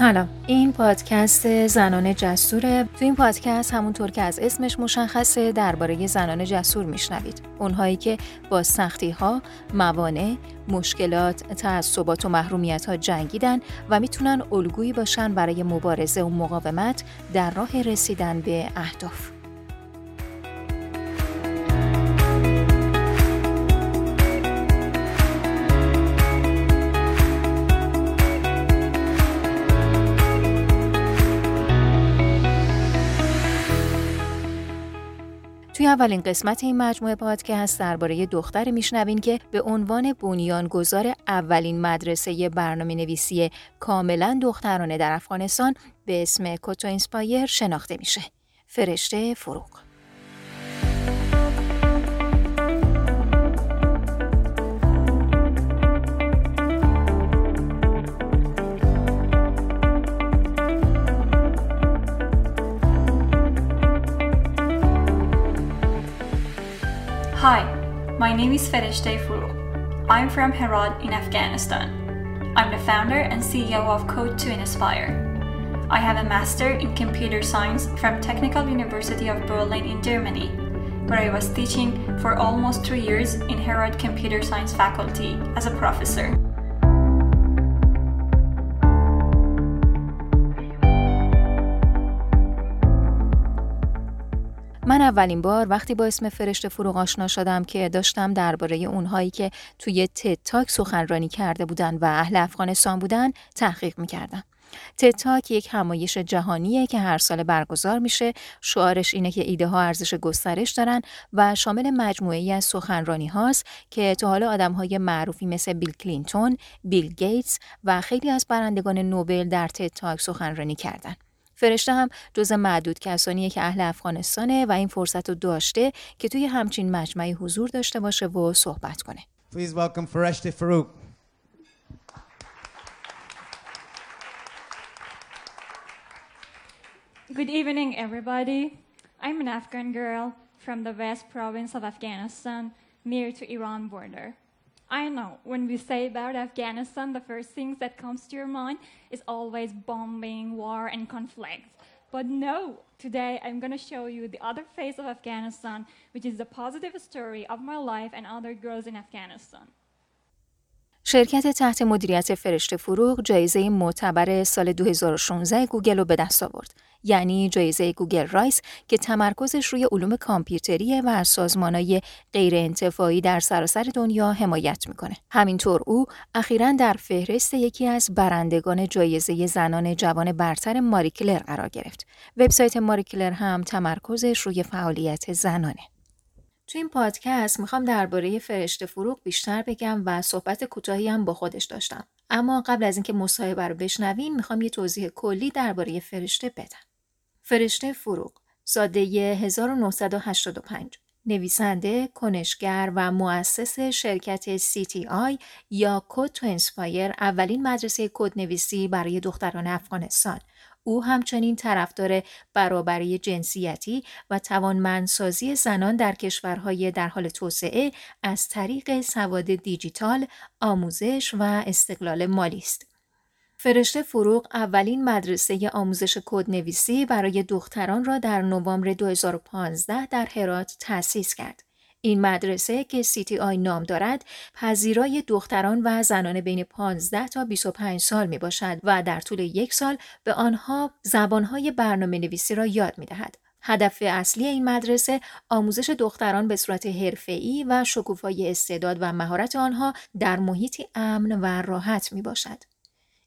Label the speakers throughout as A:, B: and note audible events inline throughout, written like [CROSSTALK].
A: سلام. این پادکست زنان جسوره. تو این پادکست همونطور که از اسمش مشخصه درباره زنان جسور میشنوید. اونهایی که با سختی ها موانع مشکلات تعصبات و محرومیت ها جنگیدن و می‌تونن الگویی باشن برای مبارزه و مقاومت در راه رسیدن به اهداف. اولین قسمت این مجموعه پادکست درباره دختری میشنوین که به عنوان بنیانگذار اولین مدرسه برنامه نویسی کاملا دخترانه در افغانستان به اسم Code to Inspire شناخته میشه. فرشته فروغ
B: name is Fereshteh Furu. I'm from Herat in Afghanistan. I'm the founder and CEO of Code to Inspire. I have a master in computer science from Technical University of Berlin in Germany, where I was teaching for almost three years in Herat Computer Science faculty as a professor.
A: اولین بار وقتی با اسم فرشته فروغ آشنا شدم که داشتم درباره اونهایی که توی TED Talk سخنرانی کرده بودن و اهل افغانستان بودن تحقیق می‌کردم. TED Talk یک همایش جهانیه که هر سال برگزار میشه. شعارش اینه که ایده ها ارزش گسترش دارن و شامل مجموعه‌ای از سخنرانی هاست که تا حالا آدم های معروفی مثل بیل کلینتون، بیل گیتس و خیلی از برندگان نوبل در TED Talk سخنرانی کردن. فرشته هم جز معدود کسانیه که اهل افغانستانه و این فرصت رو داشته که توی همچین مجمعی حضور داشته باشه و صحبت کنه.
C: Please welcome Fareshte Farouk.
B: Good evening, everybody. I'm an Afghan girl from the west province of Afghanistan, near to Iran border. I know when we say about Afghanistan, the first things that comes to your mind is always bombing, war, and conflict. But no, today I'm going to show you the other face of Afghanistan, which is the positive story of my life and other girls in Afghanistan.
A: شرکت تحت مدیریت فرشته فروغ جایزه معتبر سال 2016 گوگل رو به دست آورد. یعنی جایزه گوگل RISE که تمرکزش روی علوم کامپیوتریه و از سازمانهای غیر انتفاعی در سراسر دنیا حمایت می‌کنه. همینطور او اخیرا در فهرست یکی از برندگان جایزه زنان جوان برتر ماریکلر قرار گرفت. وبسایت ماریکلر هم تمرکزش روی فعالیت زنانه. تو این پادکست می‌خوام درباره فرشته فروغ بیشتر بگم و صحبت کوتاهی هم با خودش داشتم. اما قبل از اینکه مصاحبه رو بشنوین می‌خوام یه توضیح کلی درباره فرشته بدم. فرشته فروغ ساده 1985 نویسنده، کنشگر و مؤسس شرکت CTI یا Code to Inspire اولین مدرسه کد نویسی برای دختران افغانستان او همچنین طرفدار برابری جنسیتی و توانمندسازی زنان در کشورهای در حال توسعه از طریق سواد دیجیتال، آموزش و استقلال مالی است. فرشته فروغ اولین مدرسه آموزش کدنویسی برای دختران را در نوامبر 2015 در هرات تأسیس کرد. این مدرسه که CTI نام دارد پذیرای دختران و زنان بین 15 تا 25 سال می باشد و در طول یک سال به آنها زبانهای برنامه نویسی را یاد می دهد. هدف اصلی این مدرسه آموزش دختران به صورت حرفه‌ای و شکوفایی استعداد و مهارت آنها در محیطی امن و راحت می باشد.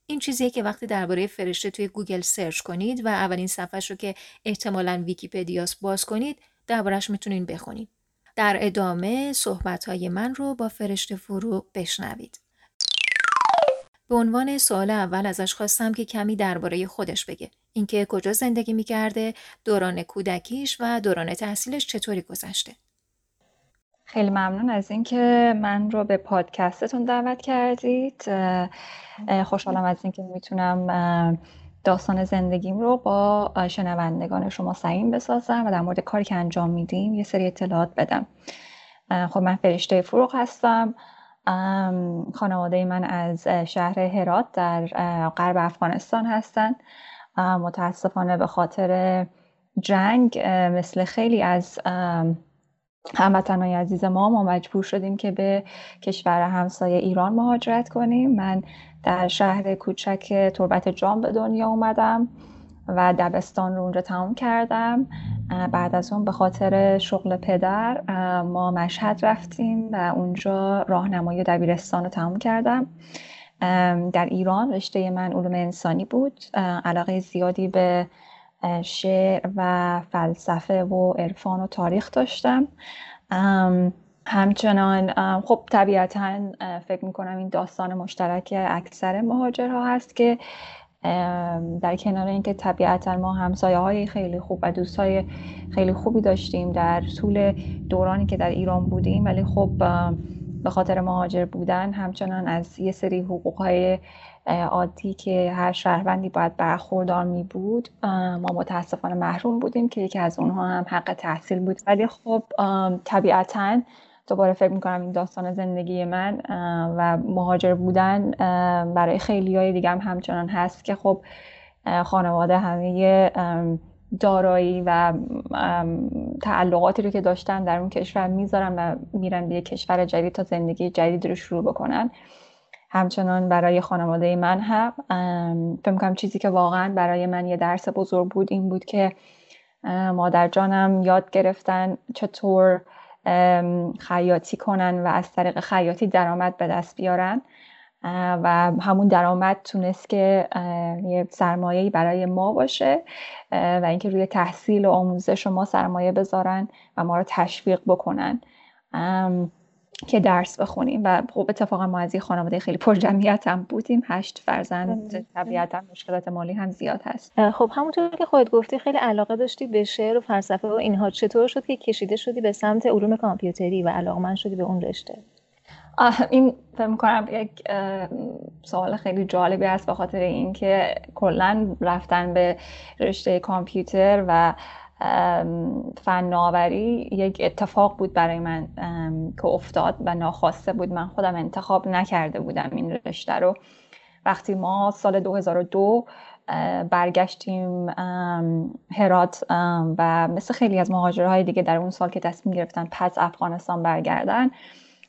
A: این چیزیه که وقتی درباره فرشته توی گوگل search کنید و اولین صفحش رو که احتمالا ویکیپدیاس باز کنید دربارش می‌تونین بخونید. در ادامه صحبتهای من رو با فرشته فروغ بشنوید. به عنوان سوال اول ازش خواستم که کمی درباره خودش بگه. اینکه کجا زندگی می‌کرده، دوران کودکیش و دوران تحصیلش چطوری گذشته.
D: خیلی ممنون از اینکه من رو به پادکستتون دعوت کردید. خوشحالم از اینکه می‌تونم داستان زندگیم رو با شنوندگان شما سعیم بسازم و در مورد کاری که انجام میدیم یه سری اطلاعات بدم. خب من فرشته فروغ هستم. خانواده من از شهر هرات در غرب افغانستان هستند متاسفانه به خاطر جنگ مثل خیلی از هموطنهای عزیز ما ما مجبور شدیم که به کشور همسایه ایران مهاجرت کنیم. من در شهر کوچک تربت جام به دنیا اومدم و دبستان رو اونجا تمام کردم. بعد از اون به خاطر شغل پدر ما مشهد رفتیم و اونجا راهنمایی دبیرستان رو تمام کردم. در ایران رشته من علوم انسانی بود. علاقه زیادی به شعر و فلسفه و عرفان و تاریخ داشتم. همچنان خب طبیعتا فکر می‌کنم این داستان مشترک اکثر مهاجرها هست که در کنار اینکه طبیعتا ما همسایه های خیلی خوب و دوست های خیلی خوبی داشتیم در طول دورانی که در ایران بودیم ولی خب به خاطر مهاجر بودن همچنان از یه سری حقوق های عادی که هر شهروندی باید برخوردار می بود ما متاسفانه محروم بودیم که یکی از اونها هم حق تحصیل بود. ولی خب طبیعتا دوباره فکر می‌کنم این داستان زندگی من و مهاجر بودن برای خیلی های دیگه هم همچنان هست که خب خانواده همه دارایی و تعلقاتی رو که داشتن در اون کشور می‌ذارن و میرن به کشور جدید تا زندگی جدید رو شروع بکنن. همچنان برای خانواده من هم فکر می‌کنم چیزی که واقعا برای من یه درس بزرگ بود این بود که مادر جانم یاد گرفتن چطور خیاطی کنن و از طریق خیاطی درآمد به دست بیارن و همون درآمد تونست که یه سرمایه برای ما باشه و اینکه روی تحصیل و آموزش ما سرمایه بذارن و ما رو تشویق بکنن. که درس بخونیم و خب اتفاقا ما از یه خانواده خیلی پر جمعیت هم بودیم. هشت فرزند طبیعتا مشکلات مالی هم زیاد هست.
A: خب همونطور که خودت گفتی خیلی علاقه داشتی به شعر و فلسفه و اینها. چطور شد که کشیده شدی به سمت علوم کامپیوتری و علاقمند شدی به اون رشته؟
D: این فکر می‌کنم یک سوال خیلی جالبی است به خاطر اینکه کلا رفتن به رشته کامپیوتر و فناوری یک اتفاق بود برای من که افتاد و ناخواسته بود. من خودم انتخاب نکرده بودم این رشته رو. وقتی ما سال 2002 برگشتیم هرات و مثل خیلی از مهاجرهای دیگه در اون سال که تصمیم گرفتن پس افغانستان برگردن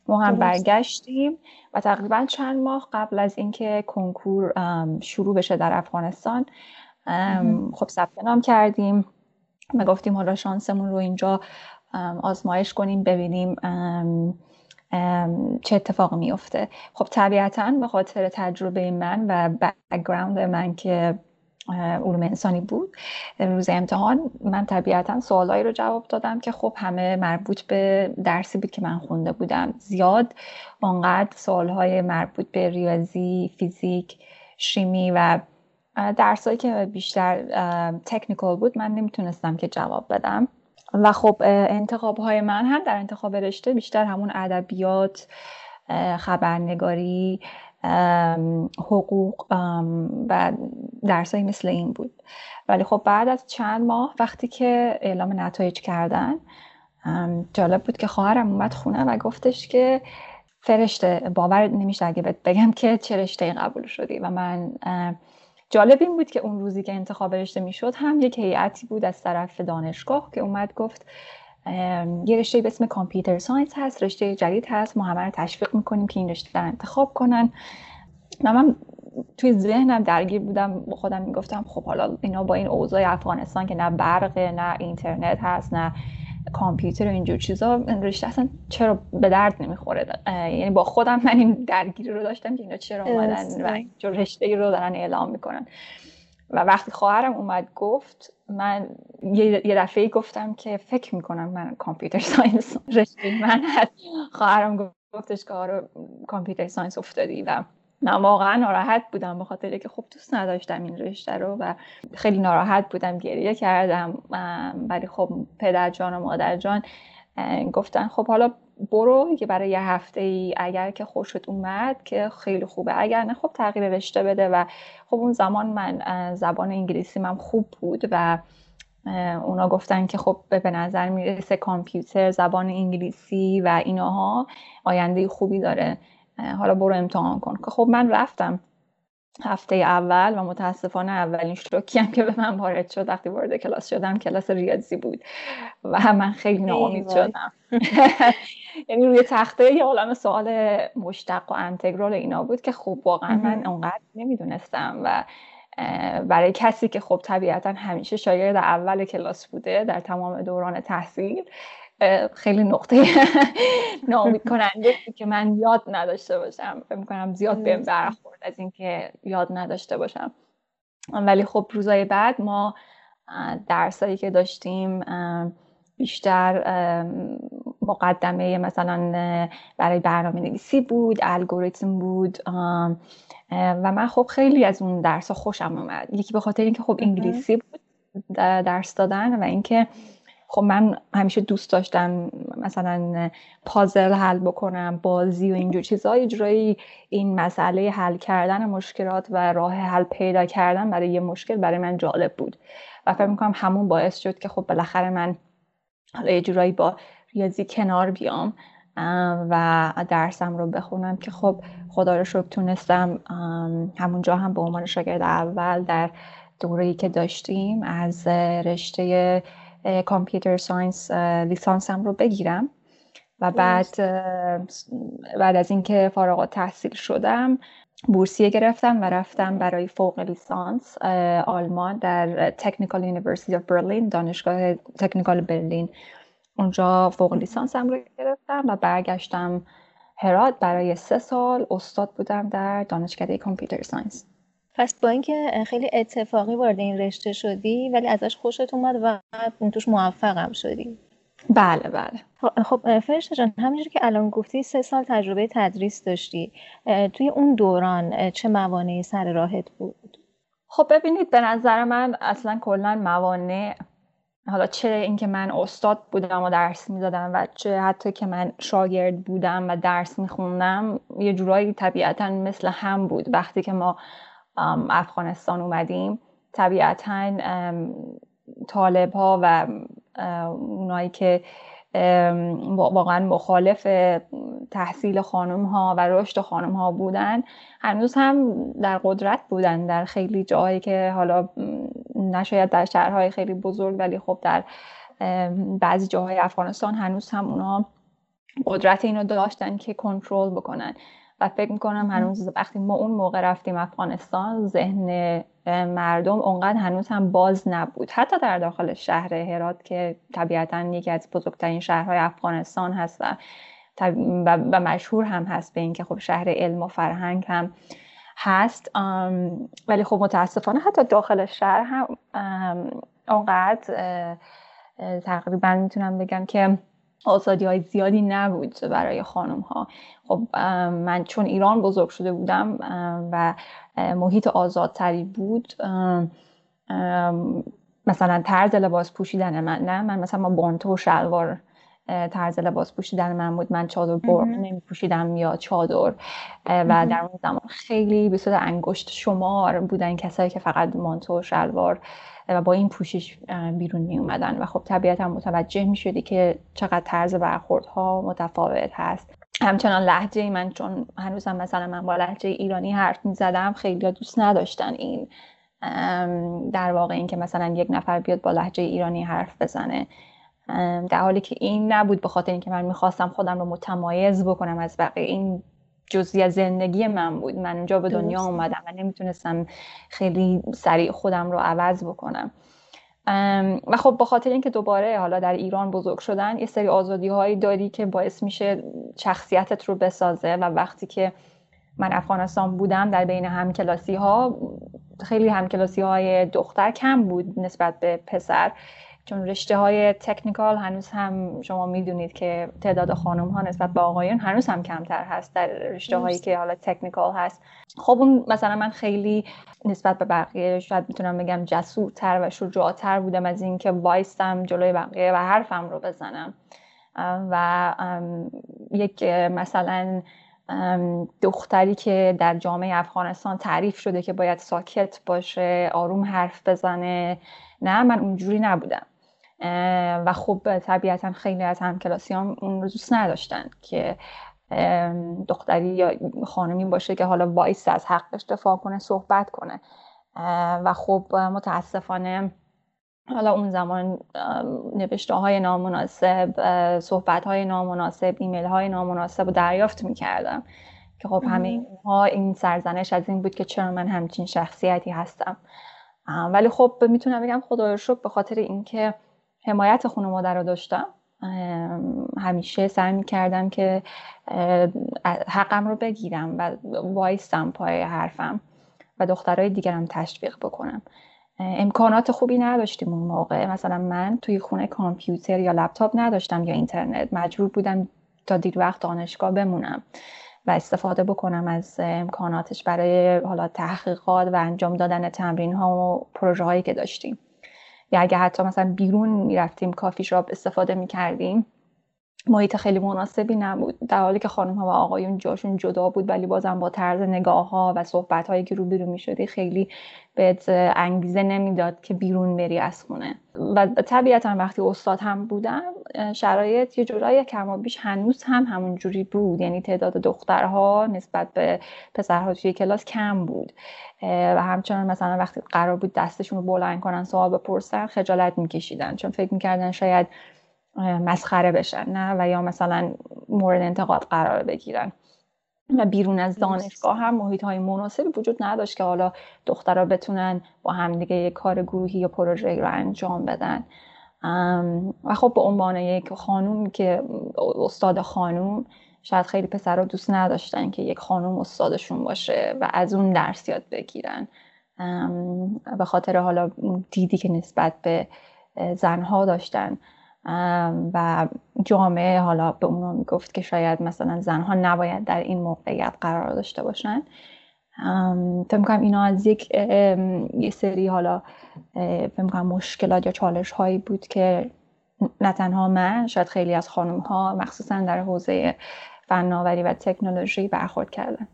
D: ما هم برگشتیم و تقریبا چند ماه قبل از اینکه کنکور شروع بشه در افغانستان خب ثبت نام کردیم. و گفتیم حالا شانسمون رو اینجا آزمایش کنیم ببینیم چه اتفاقی میفته خب طبیعتا به خاطر تجربه من و background من که علوم انسانی بود روز امتحان من طبیعتا سوالایی رو جواب دادم که خب همه مربوط به درسی بود که من خونده بودم. زیاد آنقدر سوالهای مربوط به ریاضی فیزیک شیمی و درسایی که بیشتر technical بود من نمی‌تونستم که جواب بدم. و خب انتخاب های من هم در انتخاب رشته بیشتر همون ادبیات خبرنگاری حقوق و درسایی مثل این بود. ولی خب بعد از چند ماه وقتی که اعلام نتایج کردن جالب بود که خواهرم اومد خونه و گفتش که فرشته باور نمیشه اگه بگم که چه رشته قبول شدی. و من جالب این بود که اون روزی که انتخاب رشته می‌شد هم یک هیئتی بود از طرف دانشگاه که اومد گفت یه رشته به اسم کامپیوتر ساینس هست رشته جدید هست ما همه رو تشویق می‌کنیم که این رشته رو انتخاب کنن. و من توی ذهنم درگیر بودم با خودم می‌گفتم خب حالا اینا با این اوضاع افغانستان که نه برق نه اینترنت هست نه کامپیوتر و اینجور چیزا رشته اصلا چرا به درد نمی‌خوره؟ یعنی با خودم من این درگیری رو داشتم که اینا چرا اومدن و اینجور رشته رو دارن اعلام می‌کنن. و وقتی خواهرم اومد گفت من یه دفعه گفتم که فکر می‌کنم من computer science رشته من هست. خواهرم گفتش که آره computer science افتادی و واقعا ناراحت بودم به خاطر که خب دوست نداشتم این رشته رو و خیلی ناراحت بودم گریه کردم ولی خب پدر جان و مادر جان گفتن خب حالا برو که برای یه هفته ای اگر که خوشت اومد که خیلی خوبه اگر نه خب تغییر رشته بده و خب اون زمان من زبان انگلیسی من خوب بود و اونا گفتن که خب به نظر می‌رسه کامپیوتر زبان انگلیسی و اینها آینده خوبی داره. حالا برو امتحان کن. که خب من رفتم هفته اول و متاسفانه اولین شوکی هم که به من وارد شد. وقتی وارد کلاس شدم کلاس ریاضی بود و من خیلی ناامید شدم. [LAUGHS] یعنی روی تخته یه عالم سوال مشتق و انتگرال اینا بود که خب واقعا من اونقدر نمی‌دونستم و برای کسی که خب طبیعتا همیشه شاگرد اول کلاس بوده در تمام دوران تحصیل خیلی نقطه [LAUGHS] ناامید کننده که من یاد نداشته باشم. فکر می‌کنم زیاد بهم برخورد از اینکه یاد نداشته باشم. ولی خب روزای بعد ما درسایی که داشتیم بیشتر مقدمه مثلا برای برنامه نویسی بود الگوریتم بود و من خب خیلی از اون درس خوشم اومد. یکی به خاطر اینکه خب انگلیسی بود درس دادن و اینکه خب من همیشه دوست داشتم مثلا پازل حل بکنم بازی و اینجور چیزها جورایی این مسئله حل کردن مشکلات و راه حل پیدا کردن برای یه مشکل برای من جالب بود و فکر می‌کنم همون باعث شد که خب بالاخره من حالا یه جورایی با ریاضی کنار بیام و درسم رو بخونم که خب خدا رو شکر تونستم همونجا هم به عنوان شاگرد اول در دوره‌ای که داشتیم از رشته computer science لیسانسم رو بگیرم. و بعد بعد از اینکه فارغ تحصیل شدم بورسیه گرفتم و رفتم برای فوق لیسانس آلمان در Technical University of Berlin دانشگاه technical برلین اونجا فوق لیسانسم رو گرفتم و برگشتم هرات. برای سه سال استاد بودم در دانشکده کامپیوتر ساینس.
A: پس با اینکه خیلی اتفاقی وارد این رشته شدی ولی ازش خوشت اومد و توش موفقم شدی.
D: بله بله.
A: خب فرشته جان همینجور که الان گفتی سه سال تجربه تدریس داشتی. توی اون دوران چه موانعی سر راهت بود؟
D: خب ببینید به نظر من اصلا کلا موانع حالا چه اینکه من استاد بودم و درس می‌دادم و چه حتی که من شاگرد بودم و درس میخوندم یه جورایی طبیعتا مثل هم بود. وقتی که ما افغانستان اومدیم. طبیعتا طالب ها و اونایی که واقعا مخالف تحصیل خانم ها و رشد خانم ها بودن هنوز هم در قدرت بودن در خیلی جاهایی که حالا نشاید در شهرهای خیلی بزرگ ولی خب در بعضی جاهای افغانستان هنوز هم اونا قدرت اینو داشتن که کنترل بکنن. و فکر می‌کنم هنوز وقتی ما اون موقع رفتیم افغانستان ذهن مردم اونقدر هنوز هم باز نبود. حتی در داخل شهر هرات که طبیعتا یکی از بزرگترین شهرهای افغانستان هست و, و مشهور هم هست به اینکه خب شهر علم و فرهنگ هم هست. ولی خب متاسفانه حتی داخل شهر هم اونقدر تقریبا می‌تونم بگم که آزادی های زیادی نبود برای خانم ها خب من چون ایران بزرگ شده بودم و محیط آزادتری بود مثلا طرز لباس پوشیدن من نه من مثلا ما بانتو و شلوار طرز لباس پوشیدن من بود. من چادر بر نمی پوشیدم یا چادر. و در اون زمان خیلی به صورت انگشت شمار بودن کسایی که فقط مانتو و شلوار و با این پوشش بیرون می اومدن و خب طبیعتا متوجه می شدی که چقدر طرز برخوردها متفاوت هست. همچنان لحجه من چون هنوزم مثلا من با لحجه ایرانی حرف می زدم خیلی دوست نداشتن این در واقع این که مثلا یک نفر بیاد با لحجه ایرانی حرف بزنه. در حالی که این نبود به خاطر اینکه من می‌خواستم خودم رو متمایز بکنم از بقیه. این جزئی از زندگی من بود. من اونجا به دنیا اومدم و نمی‌تونستم خیلی سریع خودم رو عوض بکنم. و خب به خاطر اینکه دوباره حالا در ایران بزرگ شدن یه سری آزادی هایی داری که باعث میشه شخصیتت رو بسازه و وقتی که من افغانستان بودم در بین همکلاسی ها خیلی همکلاسی های دختر کم بود نسبت به پسر. چون رشته های تکنیکال هنوز هم شما می‌دونید که تعداد خانم ها نسبت به آقایون هنوز هم کمتر هست در رشته هایی که حالا تکنیکال هست. خب اون مثلا من خیلی نسبت به بقیه شاید می‌تونم بگم جسورتر و شجاعتر بودم از اینکه وایستم جلوی بقیه و حرفم رو بزنم. و یک مثلا دختری که در جامعه افغانستان تعریف شده که باید ساکت باشه آروم حرف بزنه. نه من اونجوری نبودم. و خب طبیعتا خیلی از همکلاسیام اون رو دوست نداشتن که دختری یا خانمی باشه که حالا وایسه از حقش دفاع کنه صحبت کنه. و خب متاسفانه حالا اون زمان نوشته های نامناسب صحبت های نامناسب ایمیل های نامناسب رو دریافت می‌کردم که خب همه اینها این سرزنش از این بود که چرا من همچین شخصیتی هستم. ولی خب می‌تونم بگم خدا رو شکر به خاطر اینکه حمایت خونوادم رو داشتم. همیشه سعی می‌کردم که حقم رو بگیرم و وایستم پای حرفم و دخترهای دیگرم تشویق بکنم. امکانات خوبی نداشتیم اون موقع. مثلا من توی خونه کامپیوتر یا لپتاپ نداشتم یا اینترنت. مجبور بودم تا دیر وقت دانشگاه بمونم و استفاده بکنم از امکاناتش برای حالا تحقیقات و انجام دادن تمرین ها و پروژه هایی که داشتیم. یا اگه حتی مثلا بیرون می‌رفتیم کافی شاپ استفاده می‌کردیم محیط خیلی مناسبی نبود. در حالی که خانم ها و آقایون جاشون جدا بود ولی بازم با طرز نگاه ها و صحبت هایی که رو بیرون می شدی خیلی بهت انگیزه نمی‌داد که بیرون بری از خونه. و طبیعتا وقتی استاد هم بودم شرایط یه جورایی کم و بیش هنوز هم همون جوری بود. یعنی تعداد دخترها نسبت به پسرها توی کلاس کم بود. و همچنان مثلا وقتی قرار بود دستشون رو بلند کنن سوال بپرسن خجالت میکشیدن. چون فکر می‌کردن شاید مسخره بشن نه؟ و یا مثلا مورد انتقاد قرار بگیرن. و بیرون از دانشگاه هم محیط های مناسبی وجود نداشت که حالا دخترها بتونن با همدیگه یک کار گروهی یا پروژه رو انجام بدن. و خب به عنوان یک خانوم که استاد خانوم شاید خیلی پسرها دوست نداشتن که یک خانوم استادشون باشه و از اون درس یاد بگیرن. به خاطر حالا دیدی که نسبت به زنها داشتن. و جامعه حالا به اونا می‌گفت که شاید مثلا زنها نباید در این موقعیت قرار داشته باشن. فکر می‌کنم اینا از یک یه سری حالا فکر می‌کنم مشکلات یا چالش هایی بود که نه تنها من شاید خیلی از خانم ها مخصوصا در حوزه فناوری و تکنولوژی برخورد کردن.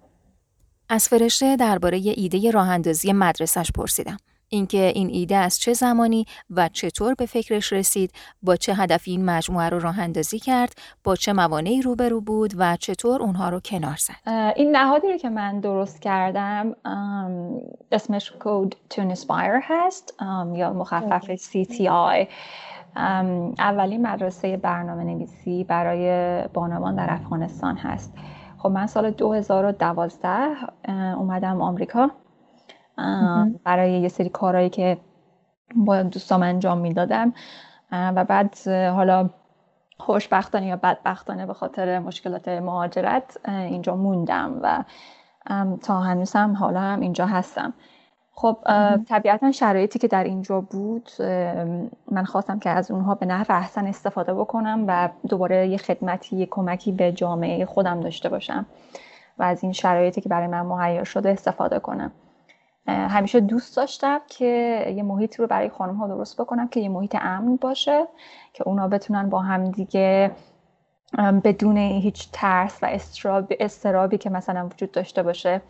A: از فرشته درباره ایده راه اندازی مدرسش پرسیدم. اینکه این ایده از چه زمانی و چطور به فکرش رسید با چه هدفی این مجموعه رو راه اندازی کرد با چه موانعی روبرو بود و چطور اونها رو کنار زد.
D: این نهادی رو که من درست کردم اسمش کود to inspire هست یا مخفف CTI اولین مدرسه برنامه نویسی برای بانوان در افغانستان هست. خب من سال 2012 اومدم آمریکا. برای یه سری کارهایی که با دوستام انجام می‌دادم. و بعد حالا خوشبختانه یا بدبختانه به خاطر مشکلات مهاجرت اینجا موندم و تا هنوز هم حالا هم اینجا هستم. خب طبیعتا شرایطی که در اینجا بود من خواستم که از اونها به نحو احسن استفاده بکنم و دوباره یه خدمتی یه کمکی به جامعه خودم داشته باشم و از این شرایطی که برای من مهیا شده استفاده کنم. همیشه دوست داشتم که یه محیط رو برای خانم ها درست بکنم که یه محیط امن باشه که اونا بتونن با هم دیگه بدون هیچ ترس و استرابی که مثلا وجود داشته باشه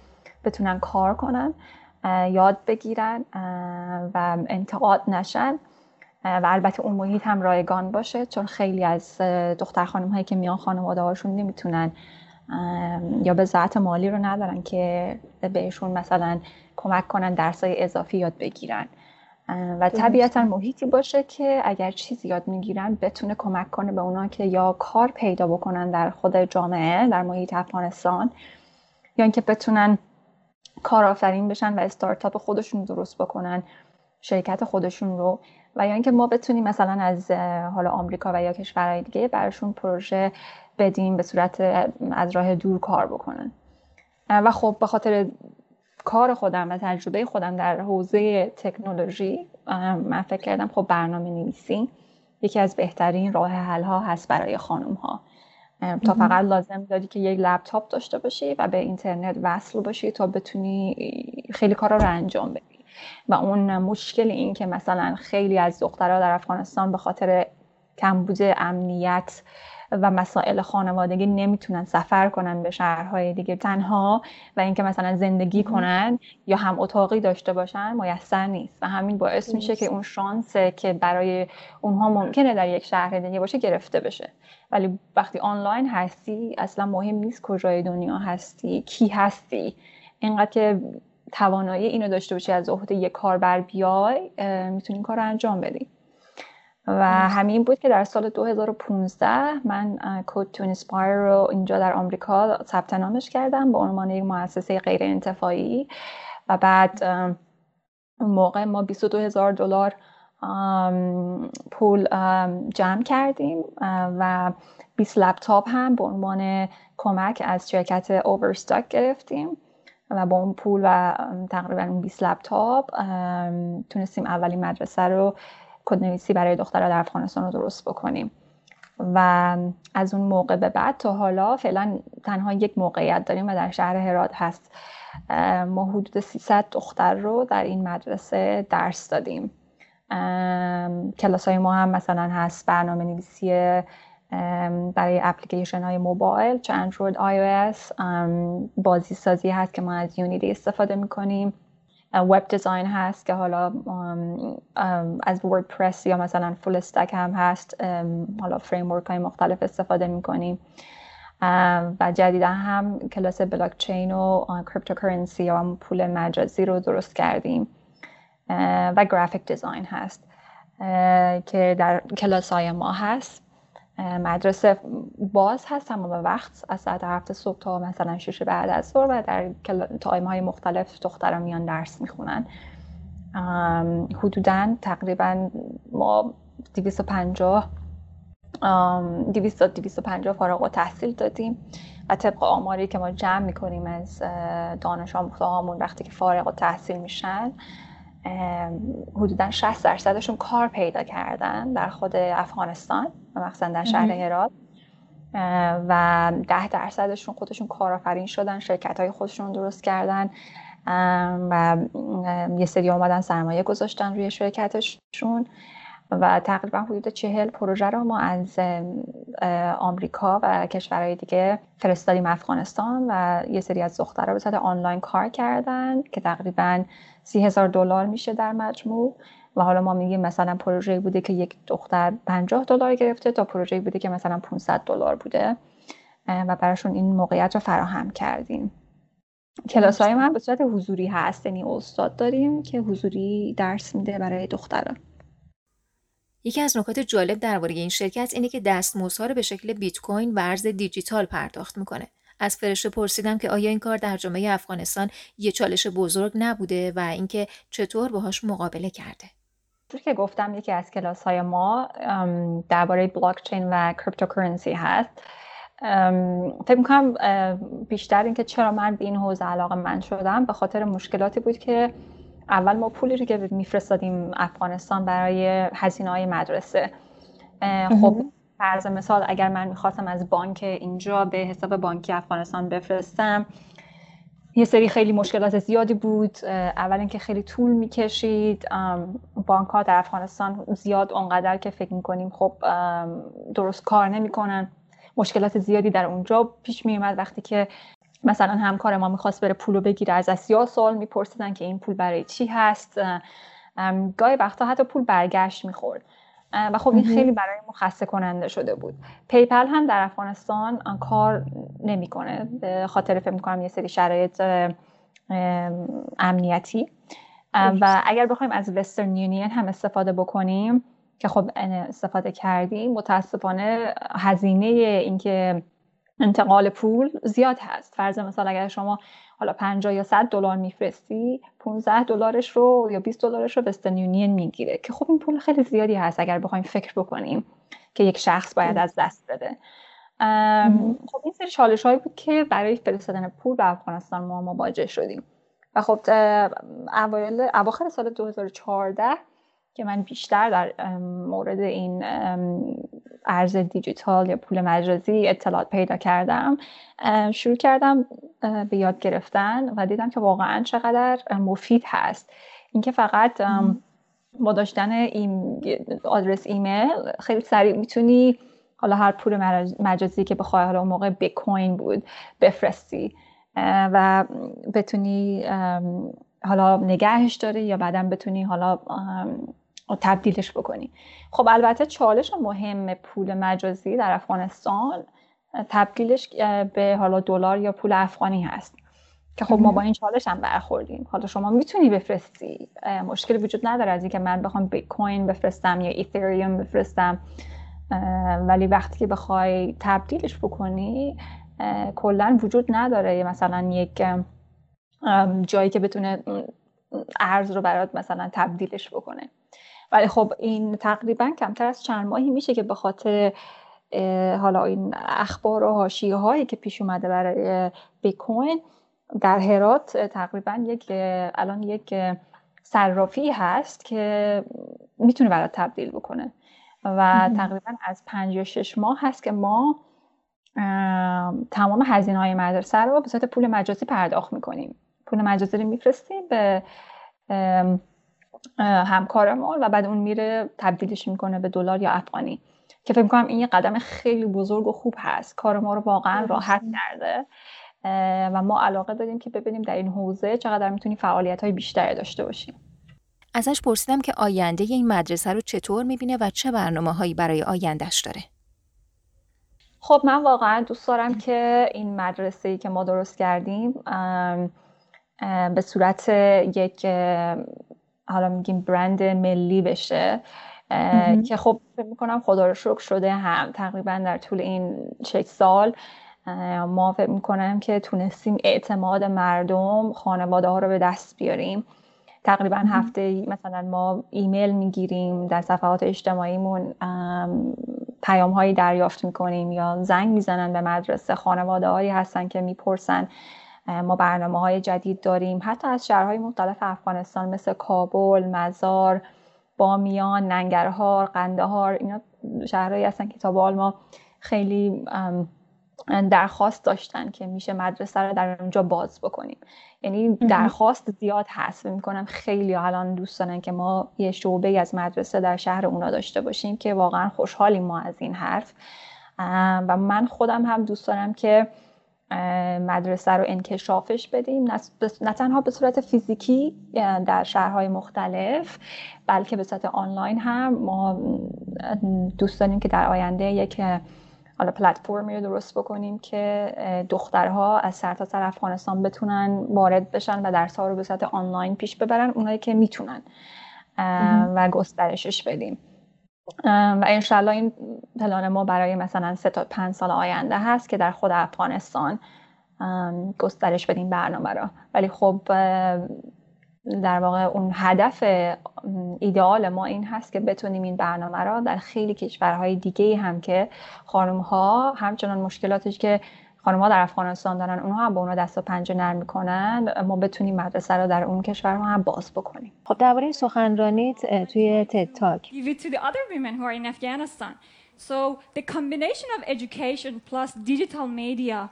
D: بتونن کار کنن یاد بگیرن و انتقاد نشن. و البته اون محیط هم رایگان باشه چون خیلی از دختر خانم هایی که میان خانواده هاشون نمی‌تونن یا به ذات مالی رو ندارن که بهشون مثلا کمک کنن درسای اضافی یاد بگیرن. و طبیعتا محیطی باشه که اگر چیزی یاد می‌گیرن بتونه کمک کنه به اونا که یا کار پیدا بکنن در خود جامعه در محیط افغانستان یا اینکه بتونن کارآفرین بشن و استارتاپ خودشون درست بکنن شرکت خودشون رو. و یا اینکه ما بتونیم مثلا از حالا آمریکا و یا کشورهای دیگه براشون پروژه بدیم به صورت از راه دور کار بکنن. و خب به خاطر کار خودم و تجربه خودم در حوزه تکنولوژی من فکر کردم خب برنامه نویسی یکی از بهترین راه حل ها هست برای خانم ها تا فقط لازم داری که یک لپتاپ داشته باشی و به اینترنت وصل باشی تا بتونی خیلی کارا رو انجام بدی. و اون مشکل این که مثلا خیلی از دخترها در افغانستان به خاطر کمبود امنیت و مسائل خانوادگی نمی‌تونن سفر کنن به شهرهای دیگه. تنها و اینکه مثلا زندگی کنن یا هم اتاقی داشته باشن میسر نیست و همین باعث میشه که اون شانس که برای اونها ممکنه در یک شهر دیگه باشه گرفته بشه. ولی وقتی آنلاین هستی اصلا مهم نیست کجای دنیا هستی کی هستی. اینقدر که توانایی اینو داشته باشی از عهده یک کار بر بیای می‌تونی کار رو انجام بدی. و همین بود که در سال 2015 من Code to Inspire رو اینجا در آمریکا ثبت نامش کردم به عنوان یک مؤسسه غیر انتفاعی و بعد اون موقع ما 22 هزار دلار پول جمع کردیم و 20 لپتاپ هم به عنوان کمک از شرکت اوورستاک گرفتیم و با اون پول و تقریبا اون 20 لپتاپ تونستیم اولین مدرسه رو کدنویسی برای دخترها در افغانستان رو درست بکنیم. و از اون موقع به بعد تا حالا فعلا تنها یک موقعیت داریم و در شهر هرات هست. ما حدود 300 دختر رو در این مدرسه درس دادیم. کلاس های ما هم مثلا هست برنامه نویسی برای اپلیکیشن های موبایل چه اندروید آی او بازی سازی هست که ما از یونیتی استفاده می‌کنیم. web design هست که حالا از وردپرس یا مثلا full stack هم هست. حالا framework های مختلف استفاده می‌کنیم. و جدیدا هم کلاس بلاک چین و cryptocurrency یا پول مجازی رو درست کردیم. و graphic design هست که در کلاس های ما هست. مدرسه باز هست تمام وقت از ساعت هفت صبح تا مثلا شش بعد از ظهر و در تایم های مختلف دختران میان درس می‌خونن. حدودا تقریبا ما 250 200 250 فارغ و تحصیل دادیم و طبق آماری که ما جمع می‌کنیم از دانش آموخته هامون وقتی که فارغ و تحصیل میشن حدودا 60 درصدشون کار پیدا کردن در خود افغانستان. مخصوصا در شهر هرات. و ده درصدشون خودشون کارآفرین شدن شرکت های خودشون درست کردن. و یه سری آمدن سرمایه گذاشتن روی شرکتشون. و تقریبا حدود چهل پروژه رو ما از آمریکا و کشورهای دیگه فرستادیم افغانستان و یه سری از دخترها به صورت آنلاین کار کردن که تقریبا سی هزار دلار میشه در مجموع. و حالا ما میگیم مثلا پروژه بوده که یک دختر 50 دلار گرفته تا پروژه بوده که مثلا 500 دلار بوده و براشون این موقعیت رو فراهم کردیم کلاس های من به صورت حضوری هست یعنی استاد داریم که حضوری درس میده برای دختران
A: یکی از نکات جالب درباره این شرکت اینه که دستمزدها رو به شکل بیت کوین و ارز دیجیتال پرداخت می‌کنه. از فرشته پرسیدم که آیا این کار در جامعه افغانستان یه چالش بزرگ نبوده و اینکه چطور باهاش مقابله کرده.
D: طور که گفتم یکی از کلاس های ما درباره بلاکچین و cryptocurrency هست. فکر می‌کنم بیشتر اینکه چرا من به این حوزه علاقه من شدم به خاطر مشکلاتی بود که اول ما پولی رو که میفرستادیم افغانستان برای هزینه های مدرسه خب فرض مثال اگر من می‌خواستم از بانک اینجا به حساب بانکی افغانستان بفرستم یه سری خیلی مشکلات زیادی بود. اول اینکه خیلی طول می‌کشید. بانک ها در افغانستان زیاد اونقدر که فکر می‌کنیم خب درست کار نمی‌کنن. مشکلات زیادی در اونجا پیش میومد وقتی که مثلا همکار ما می‌خواست بره پول رو بگیره از اسیا سوال میپرسیدن که این پول برای چی هست؟ گاهی وقتا حتی پول برگشت می‌خورد. و خب این خیلی برای ما خسته کننده شده بود. پیپل هم در افغانستان کار نمی‌کنه. به خاطر فکر می‌کنم یه سری شرایط امنیتی. و اگر بخوایم از وسترن یونین هم استفاده بکنیم که خب استفاده کردیم متاسفانه هزینه اینکه انتقال پول زیاد هست. فرض مثال اگر شما حالا 50 یا 100 دلار میفرستی 15 دلارش رو یا 20 دلارش رو وسترن یونین می‌گیره. که خب این پول خیلی زیادی هست اگر بخوایم فکر بکنیم که یک شخص باید از دست بده. خب این سری چالش هایی بود که برای فرستادن پول به افغانستان ما مواجه شدیم. و خب اوایل اواخر سال 2014 که من بیشتر در مورد این ارز دیجیتال یا پول مجازی اطلاعات پیدا کردم شروع کردم به یاد گرفتن و دیدم که واقعا چقدر مفید هست. اینکه فقط با داشتن این آدرس ایمیل خیلی سریع می‌تونی حالا هر پول مجازی که بخوای حالا اون موقع بیت کوین بود بفرستی. و بتونی حالا نگهش داری یا بعدا بتونی حالا تبدیلش بکنی. خب البته چالش مهم پول مجازی در افغانستان تبدیلش به حالا دلار یا پول افغانی هست. که خب ما با این چالش هم برخوردیم. حالا شما می‌تونی بفرستی. مشکلی وجود نداره از اینکه من بخوام بیت کوین بفرستم یا ایتریوم بفرستم. ولی وقتی که بخوای تبدیلش بکنی کلا وجود نداره مثلا یک جایی که بتونه ارز رو برات مثلا تبدیلش بکنه. ولی خب این تقریبا کمتر از چند ماهی میشه که به خاطر حالا این اخبار و حاشیه هایی که پیش اومده برای بیت کوین در هرات تقریبا یک الان یک صرافی هست که می‌تونه برات تبدیل بکنه. و تقریبا از پنج یا شش ماه هست که ما تمام هزینه های مدرسه رو به صورت پول مجازی پرداخت می‌کنیم. پول مجازی رو میفرستیم به همکارمون و بعد اون میره تبدیلش می‌کنه به دلار یا افغانی. که فکر می‌کنم این یه قدم خیلی بزرگ و خوب هست. کار ما رو واقعا راحت کرده. و ما علاقه داریم که ببینیم در این حوزه چقدر می‌تونیم فعالیت های بیشتری داشته باشیم.
A: ازش پرسیدم که آینده این مدرسه رو چطور می‌بینه و چه برنامه هایی برای آیندهش داره؟
D: خب من واقعا دوست دارم که این مدرسه ای که ما درست کردیم به صورت یک حالا میگیم برند ملی بشه. که خب فکر می‌کنم خدا رو شکر شده هم تقریبا در طول این شش سال ما فکر می‌کنم که تونستیم اعتماد مردم خانواده ها رو به دست بیاریم. تقریبا هفته مثلا ما ایمیل می‌گیریم در صفحات اجتماعیمون پیام هایی دریافت می‌کنیم یا زنگ می‌زنن به مدرسه. خانواده هایی هستن که می‌پرسن. ما برنامه های جدید داریم. حتی از شهرهای مختلف افغانستان مثل کابل، مزار، بامیان، ننگرهار، قندهار اینا شهرهایی هستن که تا به ما خیلی درخواست داشتن که میشه مدرسه رو در اونجا باز بکنیم. یعنی درخواست زیاد هست. و می‌کنم خیلی الان دوست دارن که ما یه شعبه از مدرسه در شهر اونا داشته باشیم که واقعا خوشحالیم ما از این حرف. و من خودم هم دوست دارم که مدرسه رو انکشافش بدیم. نه تنها به صورت فیزیکی در شهرهای مختلف بلکه به صورت آنلاین هم. ما دوست داریم که در آینده یک حالا پلتفرمی رو درست بکنیم که دخترها از سرتاسر سر افغانستان بتونن وارد بشن و درس ها رو به صورت آنلاین پیش ببرن اونایی که می‌تونن و گسترشش بدیم. و انشالله این پلان ما برای مثلا سه تا پنج سال آینده هست که در خود افغانستان گسترش بدیم برنامه را ولی خب در واقع اون هدف ایدئال ما این هست که بتونیم این برنامه را در خیلی کشورهای دیگه هم که خانم ها همچنان مشکلاتش که خانم‌ها در افغانستان دارن اونها هم به اونها دست و پنجه نرم می‌کنن ما بتونیم مدرسه رو در اون کشورها هم باز بکنیم.
A: خب درباره سخنرانیت توی تد تاک
B: So the combination of education plus digital media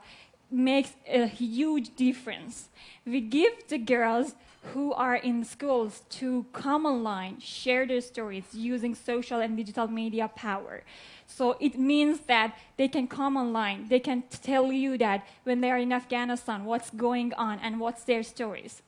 B: makes a huge difference. We give the girls who are in schools to come online, share their stories using social and digital media power. So it means that they can come online, they can tell you that when they are in Afghanistan, what's going on and what's their stories.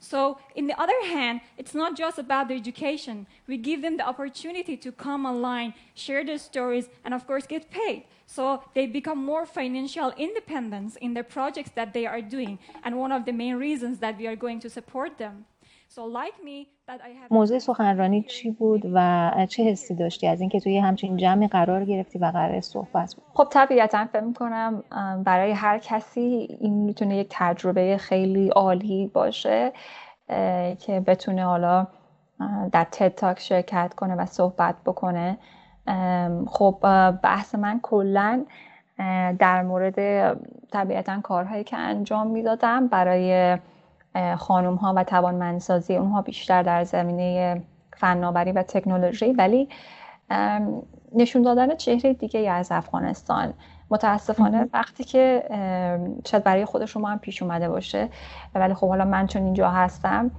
B: So, in the other hand, it's not just about the education. We give them the opportunity to come online, share their stories, and of course, get paid. So they become more financial independence in the projects that they are doing. And one of the main reasons that we are going to support them. So like me, that I have
A: موضوع سخنرانی چی بود و چه حسی داشتی؟ از اینکه توی همچین جمعی قرار گرفتی و قرار صحبت بود
D: خب طبیعتا فکر می‌کنم برای هر کسی این می‌تونه یک تجربه خیلی عالی باشه که بتونه حالا در تد تاک شرکت کنه و صحبت بکنه. خب بحث من کلا در مورد طبیعتا کارهایی که انجام می‌دادم برای خانم ها و توانمندسازی اونها بیشتر در زمینه فناوری و تکنولوژی ولی نشون دادن چهره دیگه از افغانستان. متاسفانه وقتی که شاید برای خود شما هم پیش اومده باشه ولی خب حالا من چون اینجا هستم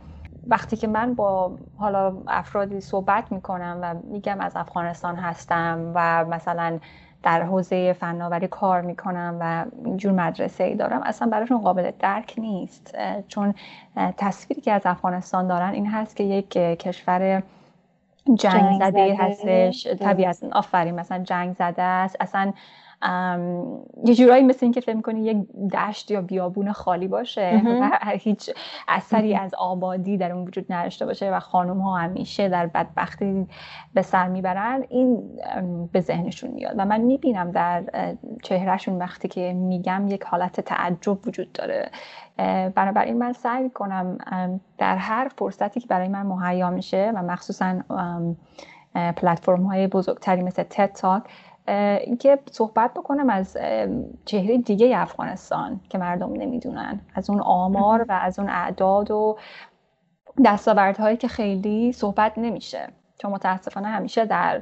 D: وقتی که من با حالا افرادی صحبت می‌کنم و میگم از افغانستان هستم و مثلا در حوزه فناوری کار می‌کنم و اینجور مدرسه ای دارم. اصلا براشون قابل درک نیست چون تصویری که از افغانستان دارن این هست که یک کشور جنگ زده هستش. طبیعتا آفرین مثلا جنگ زده است. اصلا یه جورایی مثل اینکه فکر می‌کنی یک دشت یا بیابون خالی باشه و هیچ اثری از آبادی در اون وجود نداشته باشه و خانم ها همیشه در بدبختی به سر می‌برن این به ذهنشون میاد. و من می‌بینم در چهرهشون وقتی که میگم یک حالت تعجب وجود داره. بنابراین من سعی می‌کنم در هر فرصتی که برای من مهیا میشه و مخصوصا پلتفرم های بزرگتری مثل تد تاک اینکه صحبت بکنم از چهره دیگه افغانستان که مردم نمی‌دونن. از اون آمار و از اون اعداد و دستاوردهایی که خیلی صحبت نمیشه. چون متاسفانه همیشه در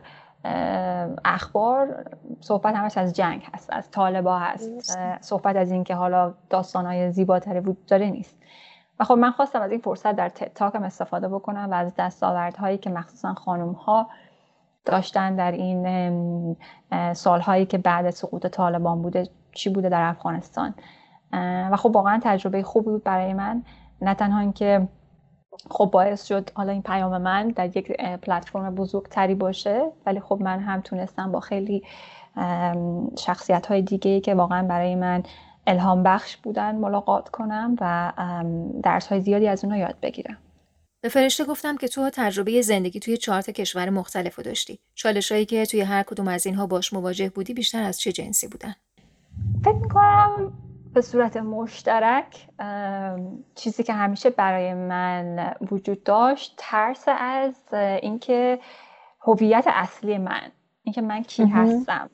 D: اخبار صحبت همش از جنگ هست از طالبا هست. صحبت از اینکه حالا داستانهای زیباتری وجود داره نیست. و خب من خواستم از این فرصت در تاکم استفاده بکنم و از دستاوردهایی که مخصوصا خانم ها داشتن در این سالهایی که بعد سقوط طالبان بوده چی بوده در افغانستان. و خب واقعا تجربه خوبی بود برای من. نه تنها اینکه خب باعث شد حالا این پیام من در یک پلتفرم بزرگتری باشه ولی خب من هم تونستم با خیلی شخصیت های دیگه که واقعا برای من الهام بخش بودن ملاقات کنم و درس های زیادی از اونها یاد بگیرم.
A: به فرشته گفتم که تو تجربه زندگی توی چهار کشور مختلف داشتی. چالشایی که توی هر کدوم از اینها باش مواجه بودی بیشتر از چه جنسی بودن؟
D: فکر می‌کنم به صورت مشترک چیزی که همیشه برای من وجود داشت ترس از اینکه هویت اصلی من اینکه من کی هستم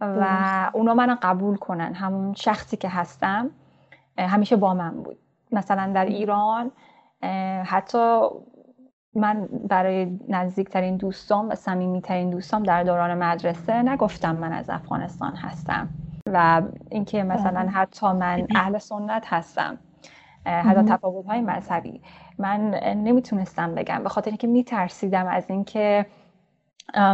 D: و اونا من قبول کنن همون شخصی که هستم همیشه با من بود مثلا در ایران حتی من برای نزدیکترین دوستام و صمیمیترین دوستام در دوران مدرسه نگفتم من از افغانستان هستم و اینکه مثلا بله. حتی من اهل سنت هستم حتی تفاوت های مذهبی. من نمی‌تونستم بگم به خاطر اینکه میترسیدم از اینکه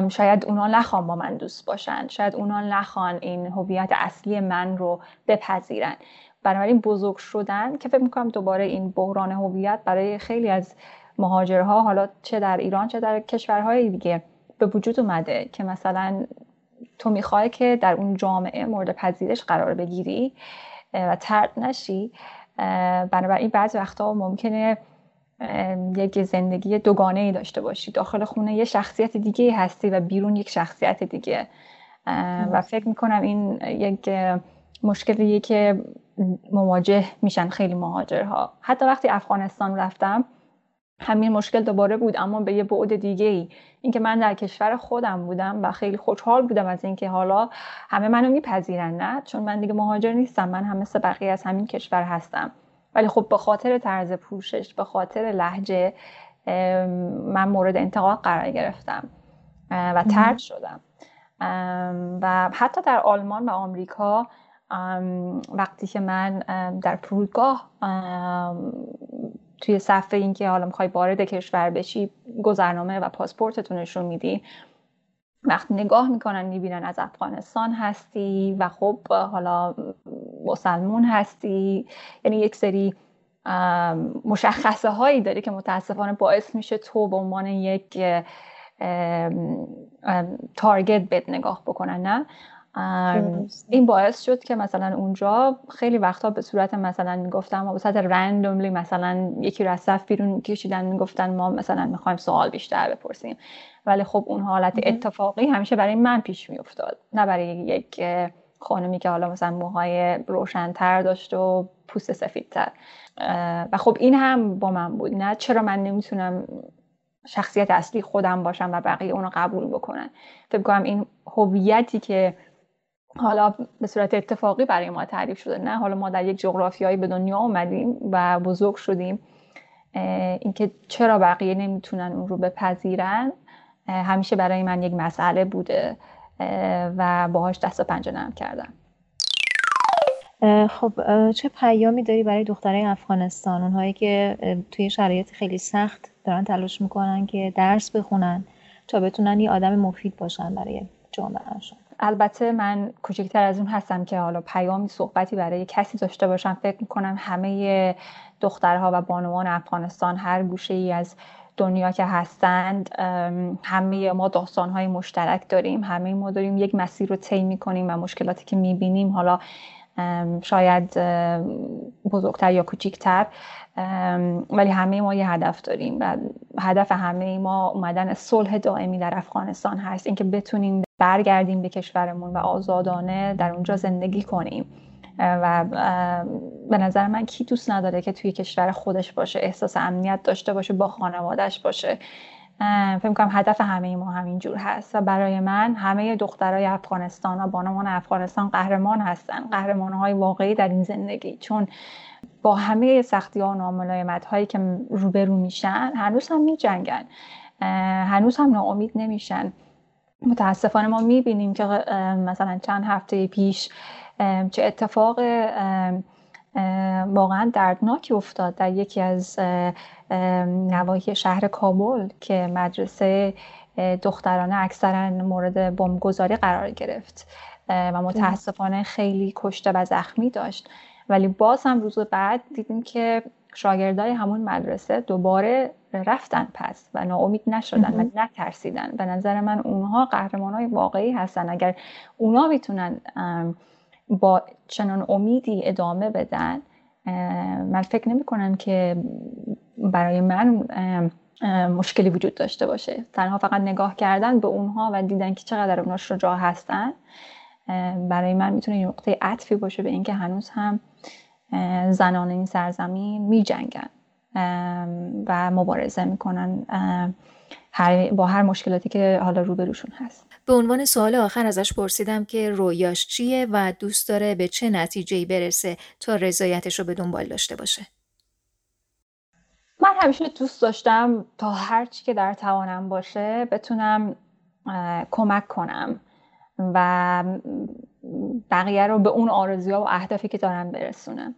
D: شاید اونا نخوان با من دوست باشن شاید اونا نخوان این هویت اصلی من رو بپذیرن. بنابراین بزرگ شدن که فکر می‌کنم دوباره این بحران هویت برای خیلی از مهاجرها حالا چه در ایران چه در کشورهای دیگه به وجود اومده که مثلا تو می‌خوای که در اون جامعه مورد پذیرش قرار بگیری و ترد نشی. بنابراین بعضی وقتا ممکنه یک زندگی دوگانه ای داشته باشی. داخل خونه یه شخصیت دیگه هستی و بیرون یک شخصیت دیگه. و فکر می‌کنم این یک مشکلیه که مواجه میشن خیلی مهاجرها. حتی وقتی افغانستان رفتم همین مشکل دوباره بود اما به یه بعد دیگه ای اینکه من در کشور خودم بودم و خیلی خوشحال بودم از اینکه حالا همه منو میپذیرن نه؟ چون من دیگه مهاجر نیستم من هم مثل بقیه از همین کشور هستم. ولی خب به خاطر طرز پوشش به خاطر لحجه من مورد انتقاد قرار گرفتم و ترد شدم. و حتی در آلمان و آمریکا وقتی که من در فرودگاه توی صفحه اینکه حالا می‌خوای وارد کشور بشی گذرنامه و پاسپورتتون نشون میدی. وقتی نگاه می‌کنن می‌بینن از افغانستان هستی و خب حالا مسلمون هستی. یعنی یک سری مشخصه هایی داری که متاسفانه باعث میشه تو به عنوان یک تارگت بد نگاه بکنن نه؟ این باعث شد که مثلا اونجا خیلی وقتا به صورت مثلا می‌گفتم به صورت رندوملی مثلا یکی رو از صف بیرون کشیدن می‌گفتن ما مثلا می‌خوایم سوال بیشتر بپرسیم. ولی خب اون حالت اتفاقی همیشه برای من پیش میافتاد. نه برای یک خانمی که حالا مثلا موهای روشنتر داشت و پوست سفیدتر. و خب این هم با من بود. نه چرا من نمی‌تونم شخصیت اصلی خودم باشم و بقیه اونو قبول بکنن. فکر کنم این هویتی که حالا به صورت اتفاقی برای ما تعریف شده نه؟ حالا ما در یک جغرافیایی به دنیا اومدیم و بزرگ شدیم. اینکه چرا بقیه نمی‌تونن اون رو بپذیرن همیشه برای من یک مسئله بوده و باهاش دست و پنجه نرم کردم.
A: خب چه پیامی داری برای دخترای افغانستان؟ اونهایی که توی شرایط خیلی سخت دارن تلاش می‌کنن که درس بخونن تا بتونن یه آدم مفید باشن برای جامعهشون.
D: البته من کوچکتر از اون هستم که حالا پیامی صحبتی برای کسی داشته باشم. فکر می‌کنم همه دخترها و بانوان افغانستان هر گوشه ای از دنیا که هستند همه ما داستانهای مشترک داریم. همه ما داریم یک مسیر رو طی می‌کنیم و مشکلاتی که می‌بینیم. حالا شاید بزرگتر یا کوچیکتر. ولی همه ما یه هدف داریم و هدف همه ما اومدن صلح دائمی در افغانستان هست. اینکه بتونیم برگردیم به کشورمون و آزادانه در اونجا زندگی کنیم. و به نظر من کی دوست نداره که توی کشور خودش باشه احساس امنیت داشته باشه با خانوادهش باشه. فکر کنم هدف همه ما همین جور هست و برای من همه دخترای افغانستان و بانوان افغانستان قهرمان هستن قهرمان های واقعی در این زندگی. چون با همه سختی ها و ناملایمت هایی که روبرو میشن هنوز هم می جنگن هنوز هم ناامید نمیشن. متاسفانه ما می‌بینیم که مثلا چند هفته پیش چه اتفاق واقعا دردناکی افتاد در یکی از نواحی شهر کابل که مدرسه دخترانه اکثرا مورد بمبگذاری قرار گرفت و متاسفانه خیلی کشته و زخمی داشت. ولی باز هم روز بعد دیدیم که شاگردای همون مدرسه دوباره رفتن پس و ناامید نشدن و نترسیدن. به نظر من اونها قهرمان های واقعی هستن. اگر اونا می‌تونن با چنان امیدی ادامه بدن من فکر نمی کنم که برای من مشکلی وجود داشته باشه. تنها فقط نگاه کردن به اونها و دیدن که چقدر اونا شجاع هستن برای من می‌تونه نقطه عطفی باشه به اینکه هنوز هم زنان این سرزمین می جنگن و مبارزه می‌کنن با هر مشکلاتی که حالا روبروشون هست.
A: به عنوان سوال آخر ازش پرسیدم که رویاش چیه و دوست داره به چه نتیجه برسه تا رضایتش رو به دنبال داشته باشه.
D: من همیشه دوست داشتم تا هر چی که در توانم باشه بتونم کمک کنم و بقیه رو به اون آرزوها و اهدافی که دارم برسونم.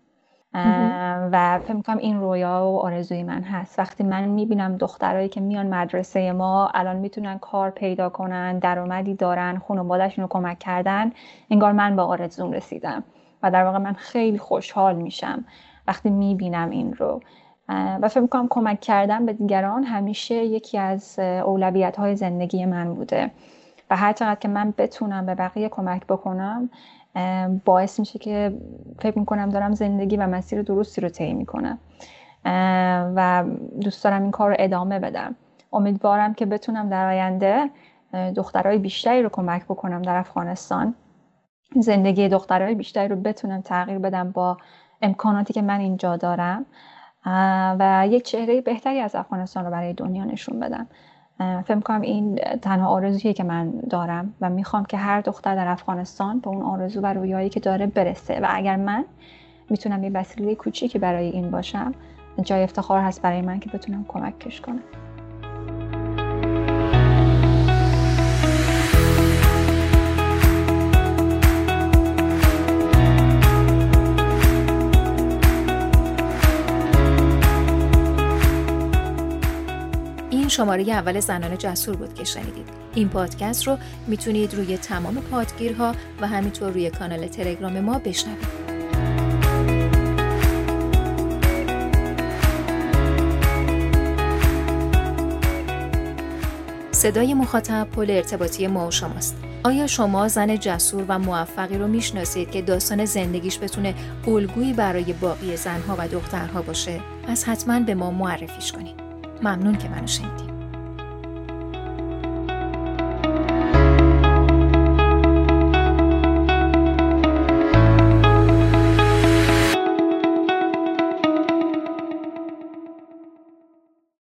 D: و فکر می‌کنم این رویا و آرزوی من هست. وقتی من می‌بینم دخترایی که میان مدرسه ما الان می‌تونن کار پیدا کنن درآمدی دارن خانوادهشون رو کمک کردن انگار من به آرزوم رسیدم و در واقع من خیلی خوشحال میشم وقتی می‌بینم این رو. و فکر می‌کنم کمک کردن به دیگران همیشه یکی از اولویت های زندگی من بوده. و هر چقدر که من بتونم به بقیه کمک بکنم باعث میشه که فکر می‌کنم دارم زندگی و مسیر درستی رو طی می‌کنم. و دوست دارم این کار رو ادامه بدم. امیدوارم که بتونم در آینده دخترهای بیشتری رو کمک بکنم در افغانستان. زندگی دخترهای بیشتری رو بتونم تغییر بدم با امکاناتی که من اینجا دارم. و یک چهره بهتری از افغانستان رو برای دنیا نشون بدم. فکر کنم این تنها آرزویی که من دارم و می‌خوام که هر دختر در افغانستان به اون آرزو و رویایی که داره برسه. و اگر من می‌تونم یه وسیله کوچیکی برای این باشم جای افتخار هست برای من که بتونم کمکش کنم.
A: شماره اول زنان جسور بود که شنیدید. این پادکست رو می‌تونید روی تمام پادگیرها و همینطور روی کانال تلگرام ما بشنوید. صدای مخاطب پل ارتباطی ما و شماست. آیا شما زن جسور و موفقی رو می‌شناسید که داستان زندگیش بتونه الگویی برای باقی زنها و دخترها باشه؟ از حتما به ما معرفیش کنید. ممنون که منو شنیدید.